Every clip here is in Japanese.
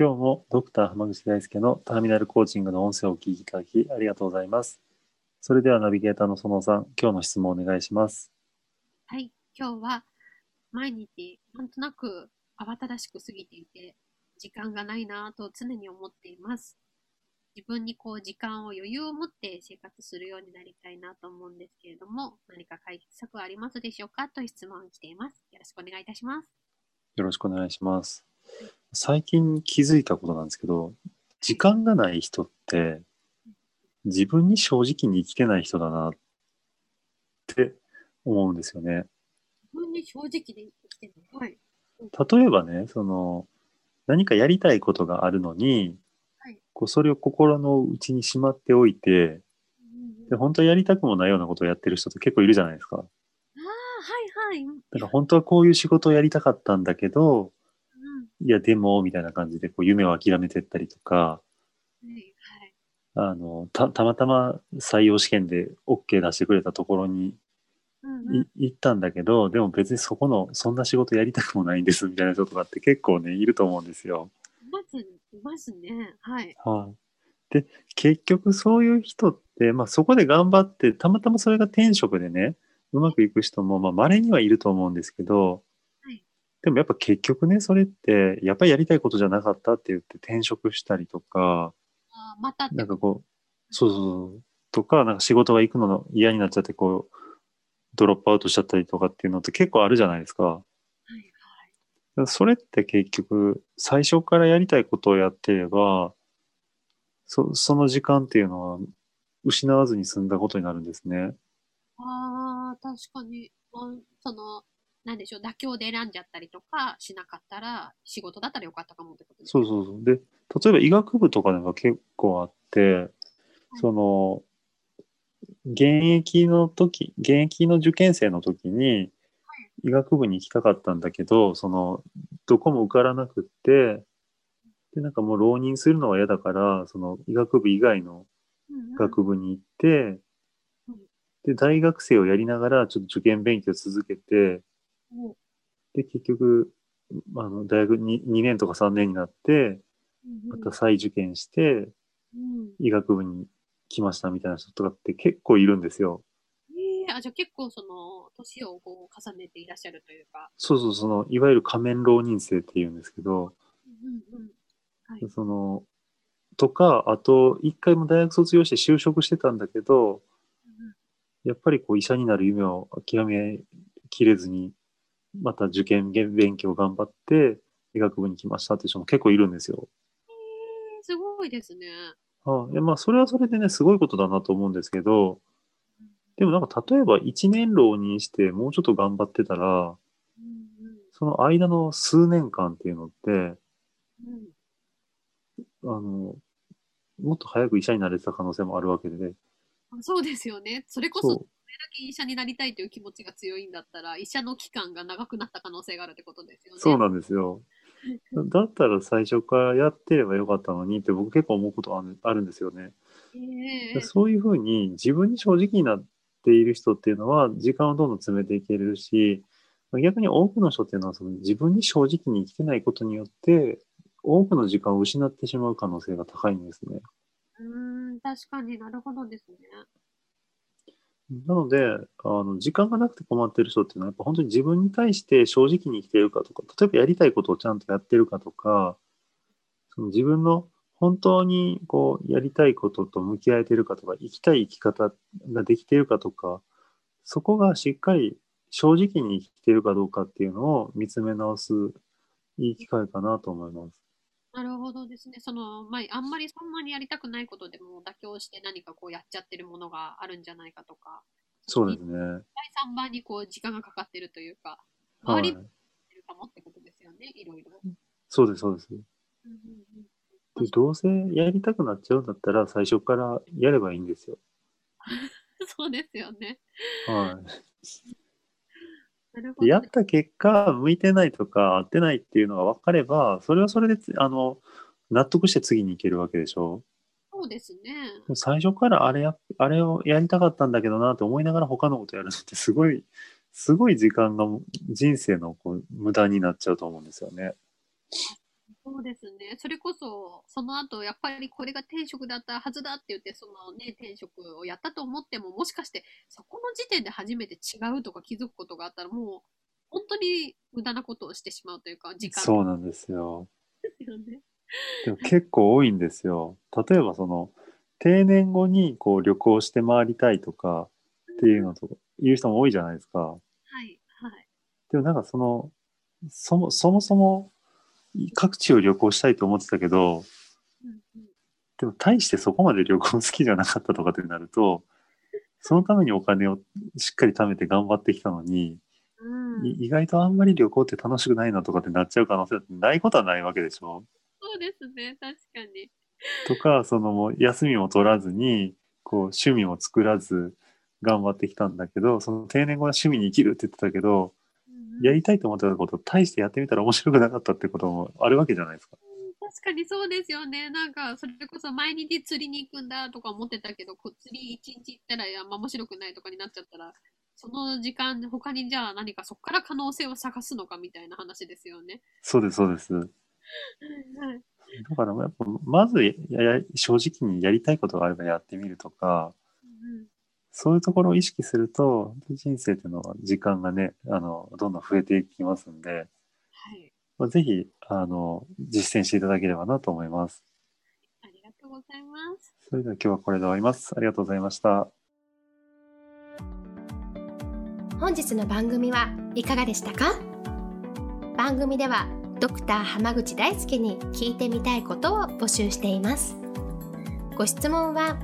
今日もドクター浜口大輔のターミナルコーチングの音声をお聞きいただきありがとうございますそれではナビゲーターの園さん今日の質問をお願いしますはい、今日は毎日なんとなく慌ただしく過ぎていて、時間がないなぁと常に思っています。自分にこう時間を余裕を持って生活するようになりたいなと思うんですけれども、何か解決策はありますでしょうか？という質問を来ています。よろしくお願いいたします。よろしくお願いします最近気づいたことなんですけど時間がない人って自分に正直に生きてない人だなって思うんですよね自分に正直で生きてる。はい。例えばねその何かやりたいことがあるのに、はいこうそれを心の内にしまっておいてで本当はやりたくもないようなことをやってる人って結構いるじゃないですかああ、はいはい。うんだから本当はこういう仕事をやりたかったんだけどうんいやでもみたいな感じでこう夢を諦めてったりとか。あのたたまたま採用試験で OK 出してくれたところにうんうんい行ったんだけどでも別にそこのそんな仕事やりたくもないんですみたいな人とかって結構ねいると思うんですよ。います、いますね。はい。はい、で結局そういう人って、まあ、そこで頑張ってたまたまそれが転職でねうまくいく人もまあ稀にはいると思うんですけど、はいでもやっぱ結局ねそれってやっぱりやりたいことじゃなかったって言って転職したりとかあーまたなんかこうそうそうそうとかなんか仕事が行くの嫌になっちゃってこうドロップアウトしちゃったりとかっていうのって結構あるじゃないですか。はいはい。それって結局最初からやりたいことをやってればそその時間っていうのは失わずに済んだことになるんですね。ああ、確かに、まあその、なんでしょう、妥協で選んじゃったりとかしなかったら、仕事だったらよかったかもってことですそうそうそう。で例えば医学部とかでも結構あってその現役の時現役の受験生の時に医学部に行きたかったんだけどそのどこも受からなくってでなんかもう浪人するのは嫌だからその医学部以外の学部に行ってうん。で大学生をやりながらちょっと受験勉強続けてうんで結局あの大学に 2, 年とか3年になってうんまた再受験してうん医学部に来ましたみたいな人とかって結構いるんですよ。ええあ、じゃあ結構その、年をこう重ねていらっしゃるというか。そうそう、その、いわゆる仮面浪人生っていうんですけど、うんうん。はい。その、とか、あと、一回も大学卒業して就職してたんだけど、やっぱりこう医者になる夢を諦めきれずに、また受験勉強頑張って、医学部に来ましたっていう人も結構いるんですよ。えーすごいですね。はいやまあ、それはそれでね、すごいことだなと思うんですけど、でもなんか例えば1年浪人してもうちょっと頑張ってたら、うんうんその間の数年間っていうのって、うんあの、もっと早く医者になれてた可能性もあるわけで、あそうですよね。それこそ、け医者になりたいという気持ちが強いんだったら、医者の期間が長くなった可能性があるってことですよう、ね。そうなんですよ。だったら最初からやってればよかったのにって僕結構思うことあるあるんですよね。ええそういうふうに自分に正直になっている人っていうのは時間をどんどん詰めていけるし、逆に多くの人っていうのはその自分に正直に生きてないことによって多くの時間を失ってしまう可能性が高いんですね。うーん、確かになるほどですね。なので、あの、時間がなくて困ってる人っていうのは、やっぱ本当に自分に対して正直に生きているかとか、例えばやりたいことをちゃんとやってるかとか、その自分の本当にこう、やりたいことと向き合えてるかとか、生きたい生き方ができてるかとか、そこがしっかり正直に生きてるかどうかっていうのを見つめ直すいい機会かなと思います。なるほどですね。その、まあ、あんまりそんなにやりたくないことでも妥協して何かこうやっちゃってるものがあるんじゃないかとか、そうですね。第3番にこう時間がかかってるというか、はい周り。もるかもってことですよね、いろいろ。そうです、そうです。うんうんで、どうせやりたくなっちゃうんだったら、最初からやればいいんですよ。うん、そうですよね。はい。やった結果、向いてないとか合ってないっていうのが分かれば、それはそれでつ、あの、納得して次に行けるわけでしょ？そうですね。最初からあれや、あれをやりたかったんだけどなって思いながら他のことやるのってすごい、すごい時間が人生のこう無駄になっちゃうと思うんですよね。そうですね。それこそ、その後、やっぱりこれが転職だったはずだって言って、そのね、転職をやったと思っても、もしかして、そこの時点で初めて違うとか気づくことがあったら、もう、本当に無駄なことをしてしまうというか、時間そうなんですよ。ですよね。でも結構多いんですよ。例えばその定年後にこう旅行して回りたいとかっていうのと言う人も多いじゃないですか。はい、はい。でもなんかそのそもそもそも各地を旅行したいと思ってたけどでも大してそこまで旅行好きじゃなかったとかってなるとそのためにお金をしっかり貯めて頑張ってきたのに、うんい意外とあんまり旅行って楽しくないなとかってなっちゃう可能性だってないことはないわけでしょ。そうですね、確かに。とかその休みも取らずにこう趣味も作らず頑張ってきたんだけどその定年後は趣味に生きるって言ってたけどやりたいと思ってたこと大してやってみたら面白くなかったってこともあるわけじゃないですか。確かにそうですよね。なんか、それこそ毎日釣りに行くんだとか思ってたけど、こう釣り一日行ったらあんま面白くないとかになっちゃったら、その時間、他にじゃあ何かそこから可能性を探すのかみたいな話ですよね。そうですそうです。はい。だからやっぱまずやや正直にやりたいことがあればやってみるとかうんそういうところを意識すると人生っていうのは時間がねあのどんどん増えていきますんで、はい。まあ、ぜひあの実践していただければなと思います。ありがとうございます。それでは今日はこれで終わります。ありがとうございました。本日の番組はいかがでしたか？番組ではドクター濱口大輔に聞いてみたいことを募集していますご質問は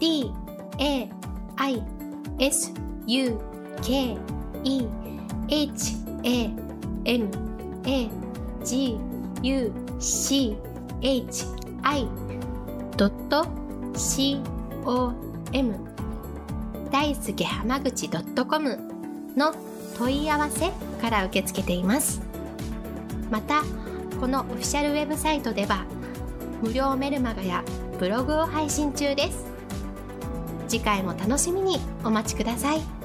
d a i s u k e h a m a g u c h i c o m 大輔濱口 .com の問い合わせから受け付けています。またこのオフィシャルウェブサイトでは無料メルマガやブログを配信中です。次回も楽しみにお待ちください。